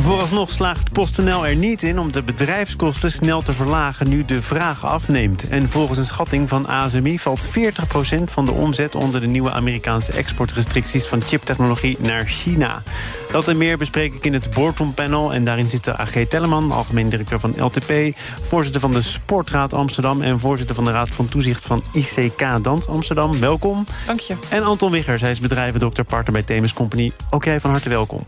Vooralsnog slaagt PostNL er niet in om de bedrijfskosten snel te verlagen nu de vraag afneemt. En volgens een schatting van ASMI valt 40% van de omzet onder de nieuwe Amerikaanse exportrestricties van chiptechnologie naar China. Dat en meer bespreek ik in het Boardroom Panel. En daarin zitten AG Telleman, algemeen directeur van LTP, voorzitter van de Sportraad Amsterdam en voorzitter van de Raad van Toezicht van ICK Dans Amsterdam. Welkom. Dank je. En Anton Wiggers, hij is bedrijvendokter, partner bij Themis Company. Ook jij van harte welkom.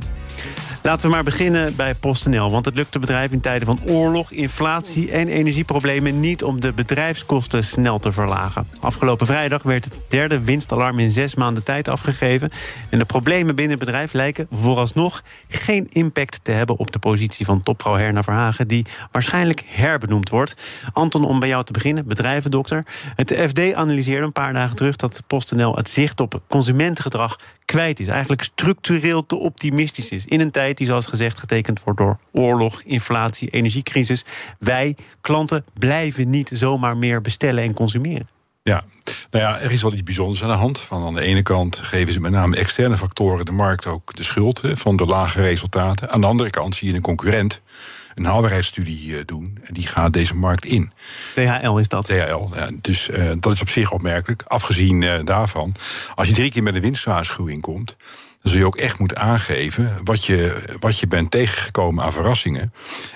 Laten we maar beginnen bij PostNL. Want het lukt de bedrijf in tijden van oorlog, inflatie en energieproblemen niet om de bedrijfskosten snel te verlagen. Afgelopen vrijdag werd het derde winstalarm in zes maanden tijd afgegeven. En de problemen binnen het bedrijf lijken vooralsnog geen impact te hebben op de positie van topvrouw Herna Verhagen, die waarschijnlijk herbenoemd wordt. Anton, om bij jou te beginnen, bedrijvendokter. Het FD analyseerde een paar dagen terug dat PostNL het zicht op consumentengedrag kwijt is. Eigenlijk structureel te optimistisch is. In een tijd die, zoals gezegd, getekend wordt door oorlog, inflatie, energiecrisis. Wij, klanten, blijven niet zomaar meer bestellen en consumeren. Ja, nou ja, er is wel iets bijzonders aan de hand. Van aan de ene kant geven ze met name externe factoren de markt ook de schuld van de lage resultaten. Aan de andere kant zie je een concurrent een haalbaarheidsstudie eh, doen. En die gaat deze markt in. DHL is dat? DHL, ja, dus uh, dat is op zich opmerkelijk. Afgezien uh, daarvan, als je drie keer met een winstwaarschuwing komt... dan zul je ook echt moeten aangeven wat je, wat je bent tegengekomen aan verrassingen...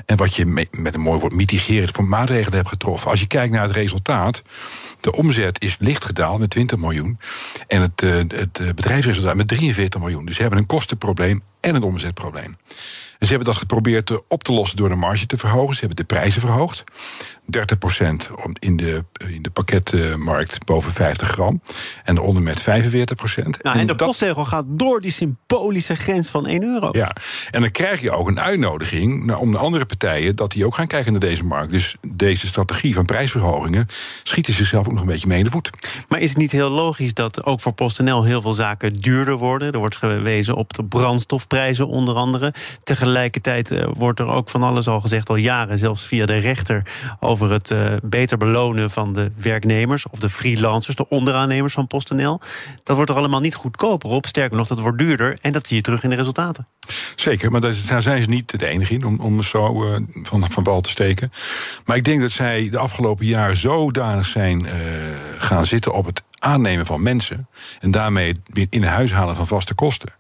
en wat je met een mooi woord mitigerend voor maatregelen hebt getroffen. Als je kijkt naar het resultaat... De omzet is licht gedaald met 20 miljoen. En het, het bedrijfsresultaat met 43 miljoen. Dus ze hebben een kostenprobleem en een omzetprobleem. En ze hebben dat geprobeerd op te lossen door de marge te verhogen. Ze hebben de prijzen verhoogd. 30% in de, in de pakketmarkt boven 50 gram. En onder met 45%. Nou, en, de postzegel gaat door die symbolische grens van 1 euro. Ja, en dan krijg je ook een uitnodiging om de andere partijen... dat die ook gaan kijken naar deze markt. Dus deze strategie van prijsverhogingen... schieten zichzelf ook nog een beetje mee in de voet. Maar is het niet heel logisch dat ook voor PostNL... heel veel zaken duurder worden? Er wordt gewezen op de brandstofprijzen onder andere. Tegelijkertijd eh, wordt er ook van alles al gezegd al jaren... zelfs via de rechter over over het uh, beter belonen van de werknemers... of de freelancers, de onderaannemers van PostNL. Dat wordt er allemaal niet goedkoper op. Sterker nog, dat wordt duurder. En dat zie je terug in de resultaten. Zeker, maar daar zijn ze niet de enige in om, om zo uh, van, van wal te steken. Maar ik denk dat zij de afgelopen jaren zodanig zijn uh, gaan zitten op het aannemen van mensen. en daarmee in huis halen van vaste kosten.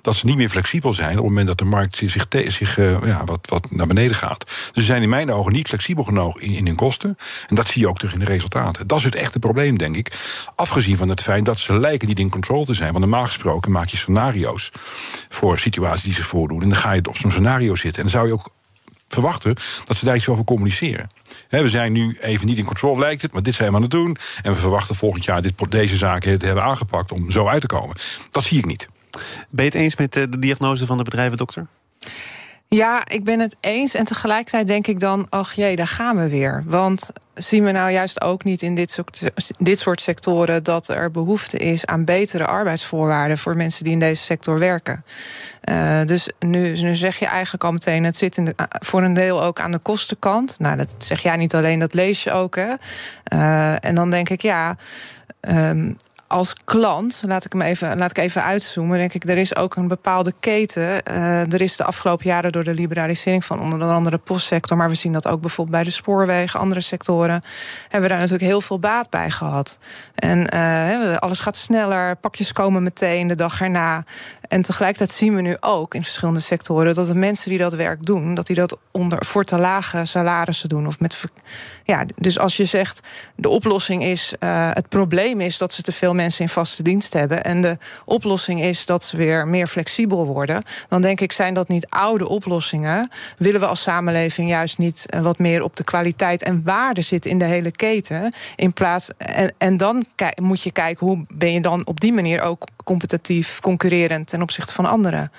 Dat ze niet meer flexibel zijn op het moment dat de markt zich, zich uh, ja, wat, wat naar beneden gaat. Dus ze zijn in mijn ogen niet flexibel genoeg in, in hun kosten. En dat zie je ook terug in de resultaten. Dat is het echte probleem, denk ik. Afgezien van het feit dat ze lijken niet in control te zijn. Want normaal gesproken maak je scenario's voor situaties die zich voordoen. En dan ga je op zo'n scenario zitten. En dan zou je ook verwachten dat ze daar iets over communiceren. we zijn nu even niet in controle, lijkt het, maar dit zijn we aan het doen. En we verwachten volgend jaar dit, deze zaken te hebben aangepakt om zo uit te komen. Dat zie ik niet. Ben je het eens met eh, de diagnose van de bedrijvendokter? Ja, ik ben het eens. En tegelijkertijd denk ik dan, ach jee, daar gaan we weer. Want zien we nou juist ook niet in dit soort, dit soort sectoren dat er behoefte is aan betere arbeidsvoorwaarden voor mensen die in deze sector werken? Uh, dus nu, zeg je eigenlijk al meteen, het zit in de, voor een deel ook aan de kostenkant. Nou, dat zeg jij niet alleen, dat lees je ook. Hè? En dan denk ik, ja. Um, als klant, laat ik hem even, laat ik even uitzoomen, denk ik, er is ook een bepaalde keten. Uh, er is de afgelopen jaren door de liberalisering van onder andere de postsector, maar we zien dat ook bijvoorbeeld bij de spoorwegen, andere sectoren, hebben we daar natuurlijk heel veel baat bij gehad. En uh, alles gaat sneller, pakjes komen meteen de dag erna. En tegelijkertijd zien we nu ook in verschillende sectoren dat de mensen die dat werk doen, dat die dat onder voor te lage salarissen doen. Of met, ja, dus als je zegt de oplossing is, uh, het probleem is dat ze te veel mensen in vaste dienst hebben. En de oplossing is dat ze weer meer flexibel worden. Dan denk ik, zijn dat niet oude oplossingen? Willen we als samenleving juist niet eh, wat meer op de kwaliteit en waarde zitten in de hele keten? In plaats, en dan moet je kijken hoe ben je dan op die manier ook competitief, concurrerend ten opzichte van anderen.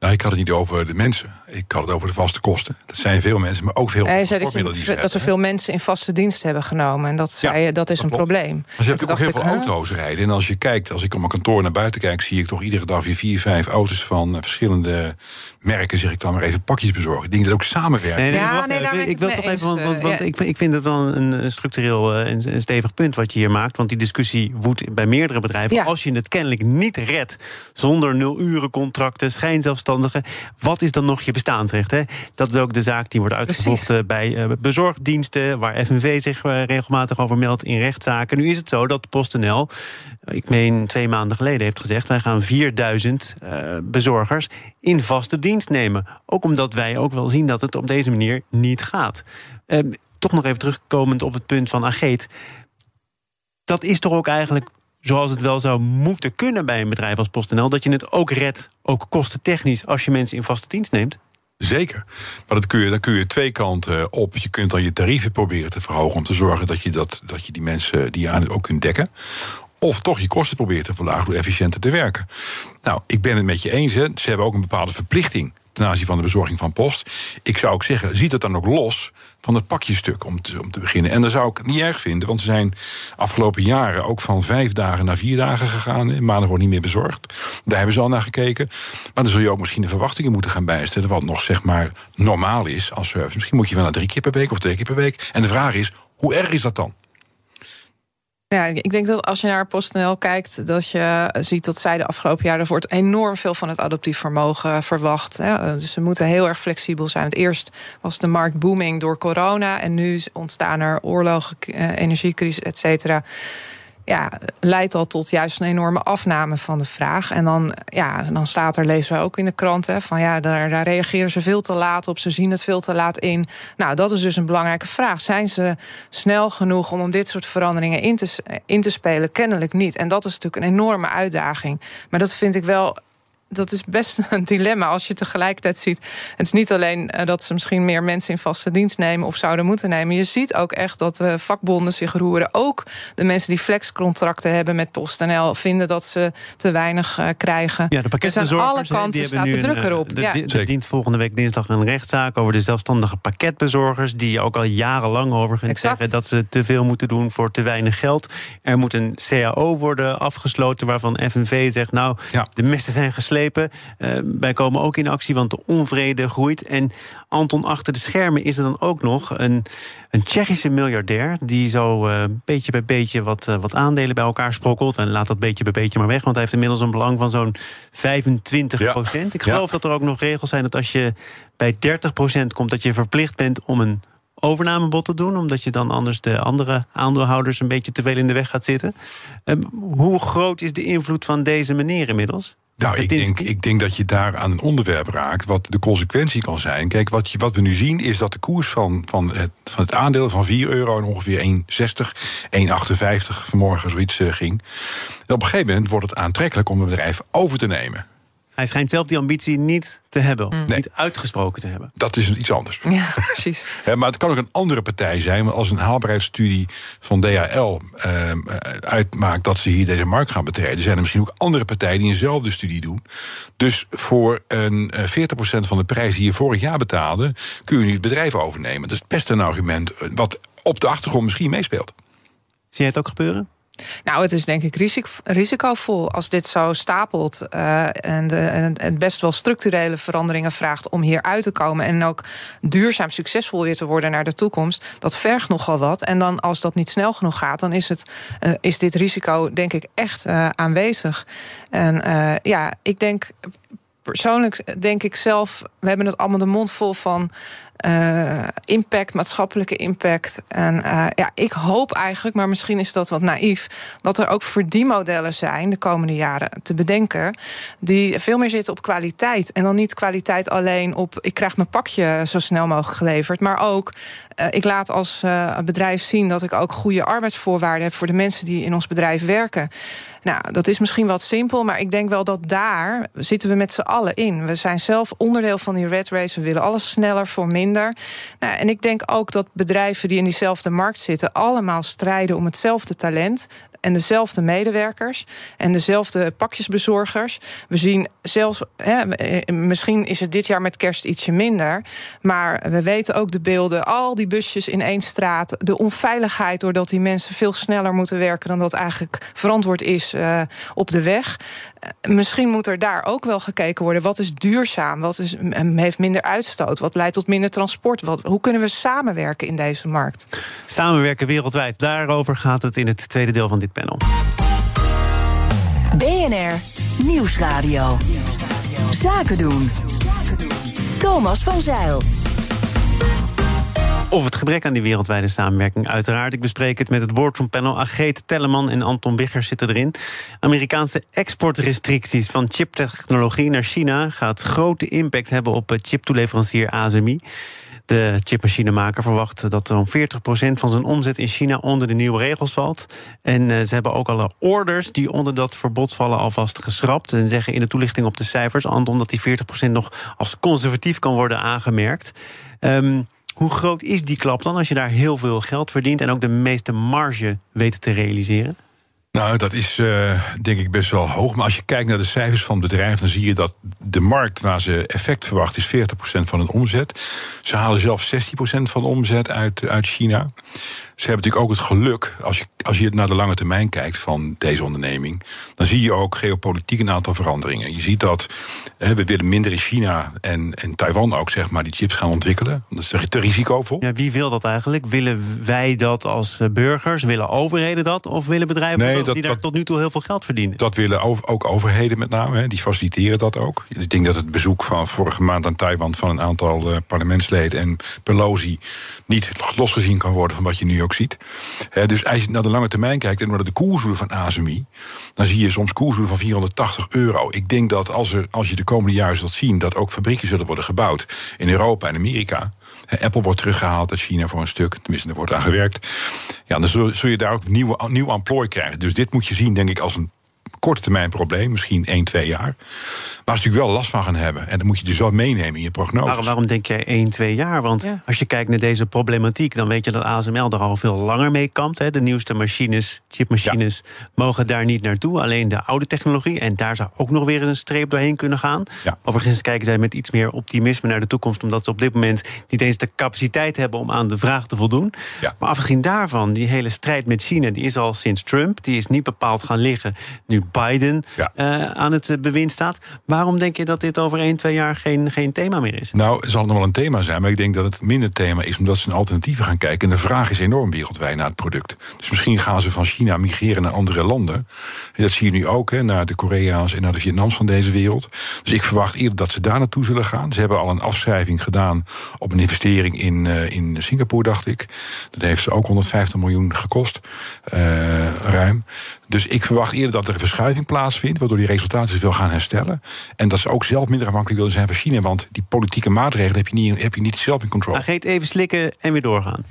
Nou, ik had het niet over de mensen. Ik had het over de vaste kosten. Dat zijn veel mensen, maar ook veel Hij zei dat, je, dat ze veel mensen in vaste dienst hebben genomen. En dat, zei je, dat is dat een klopt. probleem. Maar ze En hebben ook heel veel auto's rijden. En als je kijkt, als ik op mijn kantoor naar buiten kijk, zie ik toch iedere dag weer vier, vijf auto's van eh, verschillende merken, zeg ik dan maar even, pakjes bezorgen. Ik denk dat ook samenwerken. Nee, nee, Ja, wacht nee, ben ik ik wil toch even, want, eens, want, want eh, ja. ik, vind- ik vind het wel een, structureel eh, en een stevig punt wat je hier maakt. Want die discussie woedt bij meerdere bedrijven. Ja. Als je het kennelijk niet redt zonder nul-uren-contracten, schijnzelfstandigen, wat is dan nog je bestaansrecht? Hè? Dat is ook de zaak die wordt uitgevochten bij eh, bezorgdiensten, waar FNV zich eh, regelmatig over meldt in rechtszaken. Nu is het zo dat PostNL, ik meen twee maanden geleden, heeft gezegd: wij gaan 4000 eh, bezorgers in vaste dienst nemen. Ook omdat wij ook wel zien dat het op deze manier niet gaat. Ehm, toch nog even terugkomend op het punt van Ageet. Dat is toch ook eigenlijk zoals het wel zou moeten kunnen bij een bedrijf als PostNL... dat je het ook redt, ook kostentechnisch... als je mensen in vaste dienst neemt? Zeker. Maar dat kun je, dan kun je twee kanten op. Je kunt dan je tarieven proberen te verhogen om te zorgen dat je, dat, dat je die mensen die je aan ook kunt dekken. Of toch je kosten probeert te verlagen door efficiënter te werken. Nou, ik ben het met je eens. Hè. Ze hebben ook een bepaalde verplichting ten aanzien van de bezorging van post. Ik zou ook zeggen, ziet het dan ook los van het pakjestuk om te, om te beginnen. En dat zou ik niet erg vinden, want ze zijn afgelopen jaren ook van vijf dagen naar vier dagen gegaan. hè. Maandag wordt niet meer bezorgd. Daar hebben ze al naar gekeken. Maar dan zul je ook misschien de verwachtingen moeten gaan bijstellen, wat nog zeg maar normaal is als service. Misschien moet je wel naar drie keer per week of twee keer per week. En de vraag is, hoe erg is dat dan? Ja, ik denk dat als je naar PostNL kijkt, dat je ziet dat zij de afgelopen jaren wordt enorm veel van het adaptief vermogen verwacht. Dus ze moeten heel erg flexibel zijn. Want eerst was de markt booming door corona en nu ontstaan er oorlogen, eh, energiecrisis, et cetera. Ja, leidt al tot juist een enorme afname van de vraag. En dan, ja, dan staat er, lezen we ook in de krant, van ja, daar, daar reageren ze veel te laat op, ze zien het veel te laat in. Nou, dat is dus een belangrijke vraag. Zijn ze snel genoeg om om dit soort veranderingen in te, in te spelen? Kennelijk niet. En dat is natuurlijk een enorme uitdaging. Maar dat vind ik wel dat is best een dilemma als je tegelijkertijd ziet. Het is niet alleen eh, dat ze misschien meer mensen in vaste dienst nemen of zouden moeten nemen. Je ziet ook echt dat de vakbonden zich roeren. Ook de mensen die flexcontracten hebben met PostNL vinden dat ze te weinig eh, krijgen. Ja, de dus aan pakketbezorgers alle kanten hebben staat nu de druk eh, erop. de- Ja. de- Er Zeker. dient volgende week dinsdag een rechtszaak over de zelfstandige pakketbezorgers. Die ook al jarenlang over gaan Exact. zeggen dat ze te veel moeten doen voor te weinig geld. Er moet een CAO worden afgesloten waarvan FNV zegt: Nou, Ja. de mesten zijn geslepen. Eh, wij komen ook in actie, want de onvrede groeit. En Anton, achter de schermen is er dan ook nog een, een Tsjechische miljardair. die zo eh, beetje bij beetje wat, eh, wat aandelen bij elkaar sprokkelt. En laat dat beetje bij beetje maar weg, want hij heeft inmiddels een belang van zo'n 25 procent. Ik Ja. geloof dat er ook nog regels zijn dat als je bij 30 procent komt, dat je verplicht bent om een overnamebod te doen, omdat je dan anders de andere aandeelhouders een beetje te veel in de weg gaat zitten. Ehm, hoe groot is de invloed van deze meneer inmiddels? Nou, ik denk, ik denk dat je daar aan een onderwerp raakt wat de consequentie kan zijn. Kijk, wat, je, wat we nu zien is dat de koers van, van, het, van het aandeel van 4 euro en ongeveer 1,60, 1,58 vanmorgen zoiets eh, ging. En op een gegeven moment wordt het aantrekkelijk om een bedrijf over te nemen. Hij schijnt zelf die ambitie niet te hebben, Mm. niet uitgesproken te hebben. Dat is iets anders. Ja, precies. Hè, maar het kan ook een andere partij zijn. Want als een haalbaarheidsstudie van DHL eh, uitmaakt dat ze hier deze markt gaan betreden, zijn er misschien ook andere partijen die eenzelfde studie doen. Dus voor een eh, 40% van de prijs die je vorig jaar betaalde, kun je nu het bedrijf overnemen. Dat is best een argument eh, wat op de achtergrond misschien meespeelt. Zie jij het ook gebeuren? Nou, het is denk ik risico, risicovol als dit zo stapelt eh, en, de, best wel structurele veranderingen vraagt om hier uit te komen en ook duurzaam succesvol weer te worden naar de toekomst. Dat vergt nogal wat. En dan als dat niet snel genoeg gaat, dan is, het, eh, is dit risico denk ik echt eh, aanwezig. En ja, ik denk persoonlijk denk ik zelf, we hebben het allemaal de mond vol van eh, impact, maatschappelijke impact. En eh, ja, ik hoop eigenlijk, maar misschien is dat wat naïef, dat er ook verdienmodellen zijn de komende jaren te bedenken, die veel meer zitten op kwaliteit. En dan niet kwaliteit alleen op ik krijg mijn pakje zo snel mogelijk geleverd, maar ook eh, ik laat als bedrijf zien dat ik ook goede arbeidsvoorwaarden heb voor de mensen die in ons bedrijf werken. Nou, dat is misschien wat simpel, maar ik denk wel dat daar zitten we met z'n allen in. We zijn zelf onderdeel van die red race. We willen alles sneller voor minder. Nou, en ik denk ook dat bedrijven die in diezelfde markt zitten, allemaal strijden om hetzelfde talent. En dezelfde medewerkers en dezelfde pakjesbezorgers. We zien zelfs, hè, misschien is het dit jaar met kerst ietsje minder, maar we weten ook de beelden, al die busjes in één straat, de onveiligheid doordat die mensen veel sneller moeten werken dan dat eigenlijk verantwoord is uh, op de weg. Uh, misschien moet er daar ook wel gekeken worden. Wat is duurzaam? Wat is, heeft minder uitstoot? Wat leidt tot minder transport? Wat, hoe kunnen we samenwerken in deze markt? Samenwerken wereldwijd. Daarover gaat het in het tweede deel van dit panel. BNR Nieuwsradio. Zaken doen. Thomas van Zeil. Of het gebrek aan die wereldwijde samenwerking, uiteraard. Ik bespreek het met het boardroompanel. Ageet Telleman en Anton Bigger zitten erin. Amerikaanse exportrestricties van chiptechnologie naar China... gaat grote impact hebben op chiptoeleverancier ASMI. De chipmachinemaker verwacht dat zo'n 40% van zijn omzet in China onder de nieuwe regels valt. En uh, ze hebben ook alle orders die onder dat verbod vallen alvast geschrapt. En zeggen in de toelichting op de cijfers, Anton, dat die 40% nog als conservatief kan worden aangemerkt. Um, hoe groot is die klap dan als je daar heel veel geld verdient en ook de meeste marge weet te realiseren? Nou, dat is uh, denk ik best wel hoog. Maar als je kijkt naar de cijfers van het bedrijf, dan zie je dat de markt waar ze effect verwacht is 40% van het omzet. Ze halen zelf 16% van de omzet uit, uit China. Ze hebben natuurlijk ook het geluk, als je, als je naar de lange termijn kijkt van deze onderneming, dan zie je ook geopolitiek een aantal veranderingen. Je ziet dat hè, we willen minder in China en, en Taiwan ook zeg maar die chips gaan ontwikkelen. Dat is te risicovol. Ja, wie wil dat eigenlijk? Willen wij dat als eh, burgers? Willen overheden dat? Of willen bedrijven nee, dat, die daar tot nu toe heel veel geld verdienen? Dat willen ook overheden met name. Hè, die faciliteren dat ook. Ik denk dat het bezoek van vorige maand aan Taiwan van een aantal uh, parlementsleden en Pelosi niet losgezien kan worden van wat je nu ook ziet. dus als je naar de lange termijn kijkt en naar de koersdoelen van ASMI, dan zie je soms koersdoelen van 480 euro. Ik denk dat als, er, als je de komende jaren zult zien dat ook fabrieken zullen worden gebouwd in Europa en Amerika. Apple wordt teruggehaald uit China voor een stuk. Tenminste, er wordt aan gewerkt. Ja, dan zul, je daar ook nieuw, nieuw amplooi krijgen. Dus dit moet je zien, denk ik, als een korte termijn probleem, misschien 1, 2 jaar. Waar ze natuurlijk wel last van gaan hebben. En dan moet je dus wel meenemen in je prognose. Waarom, waarom denk jij 1, 2 jaar? Want als je kijkt naar deze problematiek, dan weet je dat ASML er al veel langer mee kampt. Hè. De nieuwste machines, chipmachines, mogen daar niet naartoe. Alleen de oude technologie. En daar zou ook nog weer eens een streep doorheen kunnen gaan. Overigens kijken zij met iets meer optimisme naar de toekomst, omdat ze op dit moment niet eens de capaciteit hebben om aan de vraag te voldoen. Maar afgezien daarvan, die hele strijd met China, die is al sinds Trump. Die is niet bepaald gaan liggen nu Biden uh, aan het bewind staat. Waarom denk je dat dit over 1, 2 jaar geen, geen thema meer is? Nou, het zal nog wel een thema zijn, maar ik denk dat het minder thema is omdat ze een alternatieven gaan kijken. En de vraag is enorm wereldwijd naar het product. Dus misschien gaan ze van China migreren naar andere landen. Dat zie je nu ook, hè, naar de Korea's en naar de Vietnams van deze wereld. Dus ik verwacht eerder dat ze daar naartoe zullen gaan. Ze hebben al een afschrijving gedaan op een investering in, uh, in Singapore, dacht ik. Dat heeft ze ook 150 miljoen gekost, uh, ruim. Dus ik verwacht eerder dat er een verschuiving plaatsvindt, waardoor die resultaten veel gaan herstellen. En dat ze ook zelf minder afhankelijk willen zijn van China. Want die politieke maatregelen heb je niet, heb je niet zelf in controle. Geet even slikken en weer doorgaan.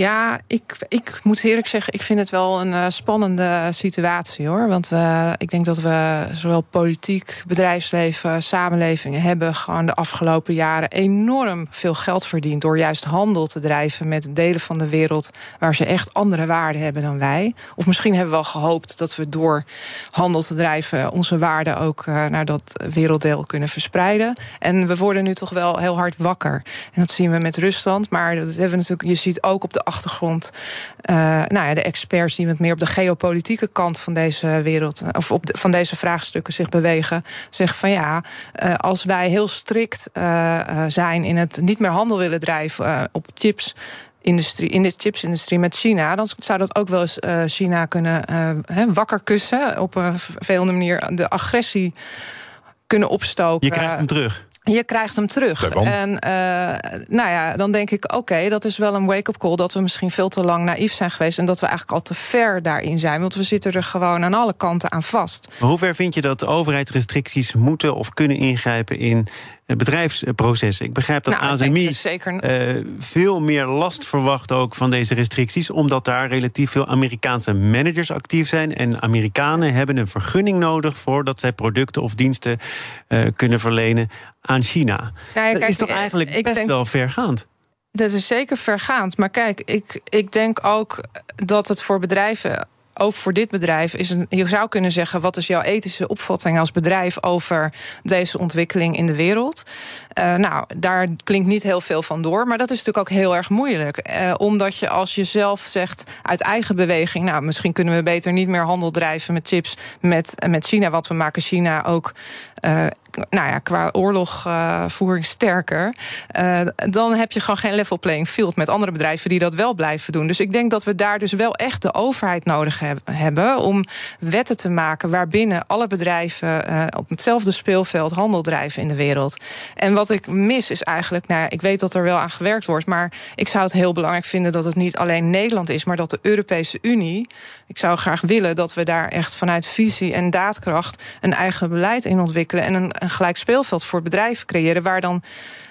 Ja, ik, ik moet eerlijk zeggen, ik vind het wel een uh, spannende situatie hoor. Want uh, ik denk dat we zowel politiek, bedrijfsleven, samenleving hebben gewoon de afgelopen jaren enorm veel geld verdiend. Door juist handel te drijven met delen van de wereld waar ze echt andere waarden hebben dan wij. Of misschien hebben we wel gehoopt dat we door handel te drijven onze waarden ook uh, naar dat werelddeel kunnen verspreiden. En we worden nu toch wel heel hard wakker. En dat zien we met Rusland. Maar dat hebben natuurlijk, je ziet ook op de achtergrond. Uh, nou ja, de experts die wat meer op de geopolitieke kant van deze wereld, of op de, van deze vraagstukken zich bewegen, zeggen van ja, uh, als wij heel strikt uh, zijn in het niet meer handel willen drijven op chips. Industrie, in de chipsindustrie met China, dan zou dat ook wel eens China kunnen wakker kussen. Op een vervelende manier de agressie kunnen opstoken. Je krijgt hem terug. Je krijgt hem terug. En uh, nou ja, dan denk ik, oké, dat is wel een wake-up call... dat we misschien veel te lang naïef zijn geweest... en dat we eigenlijk al te ver daarin zijn. Want we zitten er gewoon aan alle kanten aan vast. Maar hoe ver vind je dat overheidsrestricties moeten of kunnen ingrijpen... in bedrijfsprocessen? Ik begrijp dat nou, ASMI zeker... uh, veel meer last verwacht ook van deze restricties... omdat daar relatief veel Amerikaanse managers actief zijn... en Amerikanen hebben een vergunning nodig... voordat zij producten of diensten uh, kunnen verlenen aan China. Nou ja, dat is toch eigenlijk best denk, wel vergaand? Dat is zeker vergaand. Maar kijk, ik, ik denk ook dat het voor bedrijven ook voor dit bedrijf is een. Je zou kunnen zeggen: wat is jouw ethische opvatting als bedrijf over deze ontwikkeling in de wereld? Uh, nou, daar klinkt niet heel veel van door. Maar dat is natuurlijk ook heel erg moeilijk. Uh, omdat je als je zelf zegt uit eigen beweging. Nou, misschien kunnen we beter niet meer handel drijven met chips met, met China. Want we maken China ook uh, nou ja, qua oorlogvoering sterker. Uh, dan heb je gewoon geen level playing field met andere bedrijven die dat wel blijven doen. Dus ik denk dat we daar dus wel echt de overheid nodig heb, hebben om wetten te maken waarbinnen alle bedrijven uh, op hetzelfde speelveld handel drijven in de wereld. En wat ik mis is eigenlijk, nou ik weet dat er wel aan gewerkt wordt, maar ik zou het heel belangrijk vinden dat het niet alleen Nederland is, maar dat de Europese Unie. Ik zou graag willen dat we daar echt vanuit visie en daadkracht een eigen beleid in ontwikkelen en een een gelijk speelveld voor bedrijven creëren, waar dan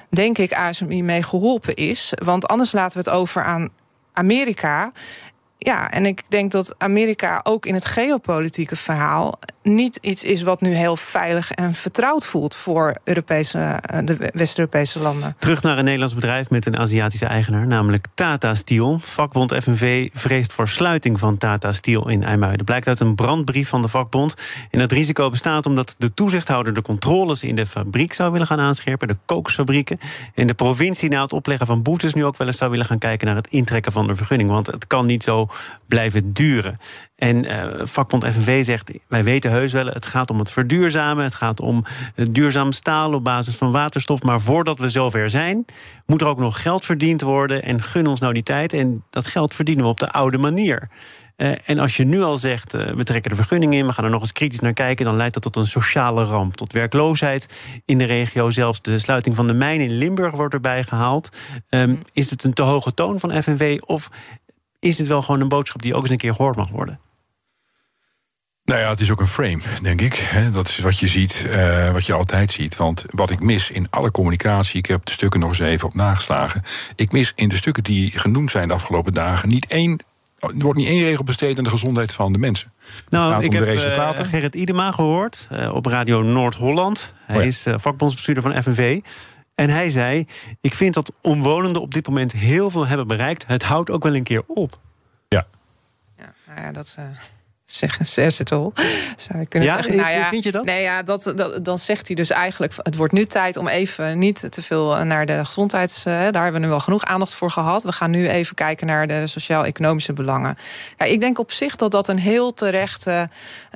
denk ik ASMI mee geholpen is. Want anders laten we het over aan Amerika. Ja, en ik denk dat Amerika ook in het geopolitieke verhaal niet iets is wat nu heel veilig en vertrouwd voelt voor Europese, eh, de West-Europese landen. Terug naar een Nederlands bedrijf met een Aziatische eigenaar, namelijk Tata Steel. Vakbond FNV vreest voor sluiting van Tata Steel in IJmuiden. Blijkt uit een brandbrief van de vakbond. En het risico bestaat omdat de toezichthouder de controles in de fabriek zou willen gaan aanscherpen, de koksfabrieken. En de provincie na het opleggen van boetes nu ook wel eens zou willen gaan kijken naar het intrekken van de vergunning. Want het kan niet zo blijven duren. En uh, vakbond FNV zegt, wij weten heus wel, het gaat om het verduurzamen. Het gaat om duurzaam staal op basis van waterstof. Maar voordat we zover zijn, moet er ook nog geld verdiend worden. En gun ons nou die tijd. En dat geld verdienen we op de oude manier. Uh, en als je nu al zegt, uh, we trekken de vergunning in... we gaan er nog eens kritisch naar kijken... dan leidt dat tot een sociale ramp, tot werkloosheid in de regio. Zelfs de sluiting van de mijn in Limburg wordt erbij gehaald. Um, is het een te hoge toon van FNV... of is dit wel gewoon een boodschap die ook eens een keer gehoord mag worden? Nou ja, het is ook een frame, denk ik. Dat is wat je ziet, uh, wat je altijd ziet. Want wat ik mis in alle communicatie, ik heb de stukken nog eens even op nageslagen. Ik mis in de stukken die genoemd zijn de afgelopen dagen niet één. Er wordt niet één regel besteed aan de gezondheid van de mensen. Nou, ik heb uh, Gerrit Idema gehoord uh, op Radio Noord-Holland. Hij oh ja. is vakbondsbestuurder van FNV. En hij zei: Ik vind dat omwonenden op dit moment heel veel hebben bereikt. Het houdt ook wel een keer op. Ja. Ja, nou ja dat. Uh zeggen, zes het al. Zou je kunnen ja, zeggen. Nou ja, vind je dat? Nee, ja, dat, dat, dan zegt hij dus eigenlijk... het wordt nu tijd om even niet te veel naar de gezondheids... daar hebben we nu wel genoeg aandacht voor gehad. We gaan nu even kijken naar de sociaal-economische belangen. Ja, ik denk op zich dat dat een heel terechte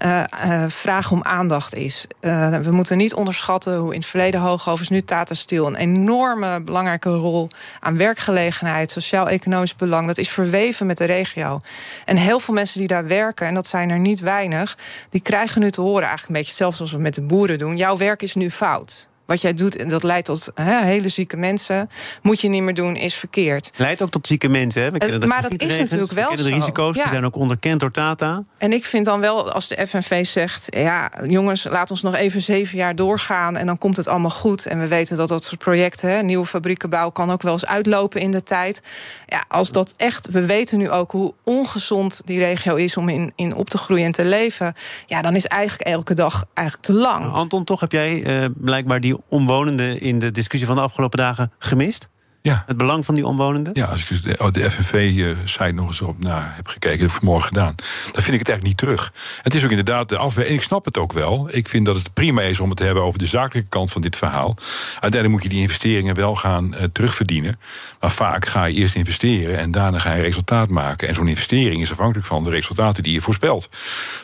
uh, uh, vraag om aandacht is. Uh, we moeten niet onderschatten hoe in het verleden Hoogovens... nu Tata Steel een enorme belangrijke rol... aan werkgelegenheid, sociaal-economisch belang... dat is verweven met de regio. En heel veel mensen die daar werken... en dat zijn zijn er niet weinig. Die krijgen nu te horen, eigenlijk een beetje hetzelfde als we met de boeren doen. Jouw werk is nu fout wat jij doet, en dat leidt tot hè, hele zieke mensen. Moet je niet meer doen, is verkeerd. Leidt ook tot zieke mensen, hè? We kennen maar dat is natuurlijk wel de risico's, ja. die zijn ook onderkend door Tata. En ik vind dan wel, als de FNV zegt... ja, jongens, laat ons nog even zeven jaar doorgaan... en dan komt het allemaal goed. En we weten dat dat soort projecten, hè, nieuwe fabrieken bouwen... kan ook wel eens uitlopen in de tijd. Ja, als dat echt... We weten nu ook hoe ongezond die regio is... om in, in op te groeien en te leven. Ja, dan is eigenlijk elke dag eigenlijk te lang. Anton, toch heb jij uh, blijkbaar die omwonenden in de discussie van de afgelopen dagen gemist? Ja. Het belang van die omwonenden? Ja, als ik de, de FNV-site nog eens op na heb gekeken, heb ik vanmorgen gedaan. Dan vind ik het eigenlijk niet terug. Het is ook inderdaad de afweging. Ik snap het ook wel. Ik vind dat het prima is om het te hebben over de zakelijke kant van dit verhaal. Uiteindelijk moet je die investeringen wel gaan uh, terugverdienen. Maar vaak ga je eerst investeren en daarna ga je resultaat maken. En zo'n investering is afhankelijk van de resultaten die je voorspelt.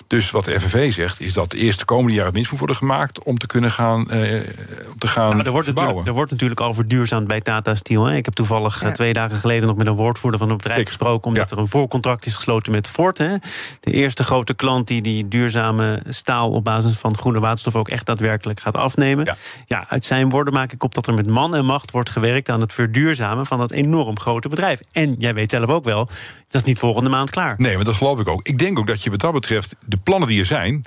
Dus wat de FNV zegt, is dat eerst de komende jaren winst moet worden gemaakt om te kunnen gaan, uh, om te gaan nou, er, wordt er wordt natuurlijk al verduurzaamd bij Tata Steel. Ik heb toevallig ja. twee dagen geleden nog met een woordvoerder van het bedrijf gesproken. Omdat ja. er een voorcontract is gesloten met Ford. Hè. De eerste grote klant die die duurzame staal op basis van groene waterstof ook echt daadwerkelijk gaat afnemen. Ja. ja, uit zijn woorden maak ik op dat er met man en macht wordt gewerkt aan het verduurzamen van dat enorm grote bedrijf. En jij weet zelf ook wel, dat is niet volgende maand klaar. Nee, maar dat geloof ik ook. Ik denk ook dat je wat dat betreft de plannen die er zijn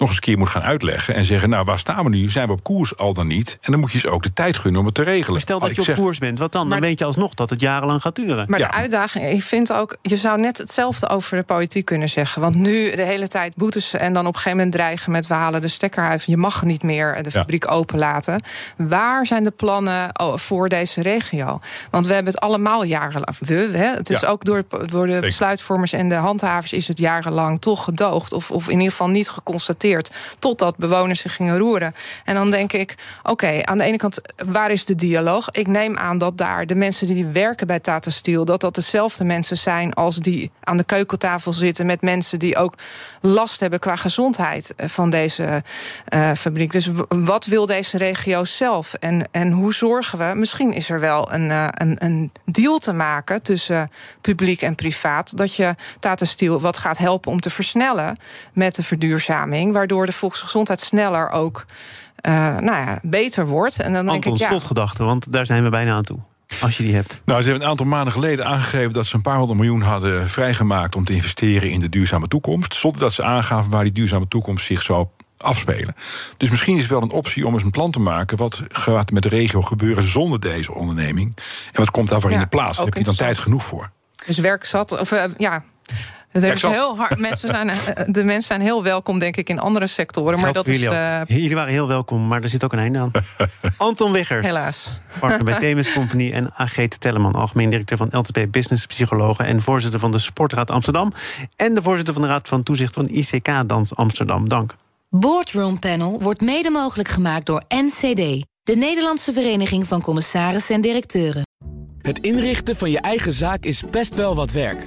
nog eens een keer moet gaan uitleggen en zeggen: Nou, waar staan we nu? Zijn we op koers al dan niet? En dan moet je ze ook de tijd gunnen om het te regelen. Maar stel dat je op koers bent, wat dan? Dan weet je alsnog dat het jarenlang gaat duren. Maar de uitdaging, ik vind ook, je zou net hetzelfde over de politiek kunnen zeggen. Want nu de hele tijd boetes en dan op een gegeven moment dreigen met we halen de stekker uit. Je mag niet meer de fabriek openlaten. Waar zijn de plannen oh, voor deze regio? Want we hebben het allemaal jarenlang. We, hè, het is ook door, door de besluitvormers en de handhavers is het jarenlang toch gedoogd. Of, of in ieder geval niet geconstateerd. Totdat bewoners zich gingen roeren. En dan denk ik, oké, aan de ene kant, waar is de dialoog? Ik neem aan dat daar de mensen die werken bij Tata Steel... dat dat dezelfde mensen zijn als die aan de keukentafel zitten... met mensen die ook last hebben qua gezondheid eh, van deze uh, fabriek. Dus wat wil deze regio zelf? En, en hoe zorgen we? Misschien is er wel een, uh, een, een deal te maken tussen publiek en privaat... dat je Tata Steel wat gaat helpen om te versnellen met de verduurzaming... waardoor de volksgezondheid sneller ook uh, nou ja, beter wordt. En dan denk ik, ja, slotgedachte, want daar zijn we bijna aan toe. Als je die hebt. Nou, ze hebben een aantal maanden geleden aangegeven dat ze een paar honderd miljoen hadden vrijgemaakt om te investeren in de duurzame toekomst. Zonder dat ze aangaven waar die duurzame toekomst zich zou afspelen. Dus misschien is het wel een optie om eens een plan te maken. wat gaat met de regio gebeuren zonder deze onderneming? En wat komt daarvoor ja, in de plaats? Daar heb je dan tijd genoeg voor. Dus werk zat, of uh, ja, het is heel hard. Mensen zijn, eh, de mensen zijn heel welkom, denk ik, in andere sectoren. Maar dat is, uh... Jullie waren heel welkom, maar er zit ook een einde aan. Anton Wiggers. Helaas. Partner bij Themis Company. En Ageet Telleman, algemeen directeur van LTP Business Psychologen. En voorzitter van de Sportraad Amsterdam. En de voorzitter van de Raad van Toezicht van ICK Dans Amsterdam. Dank. Boardroom Panel wordt mede mogelijk gemaakt door NCD. De Nederlandse Vereniging van Commissarissen en Directeuren. Het inrichten van je eigen zaak is best wel wat werk.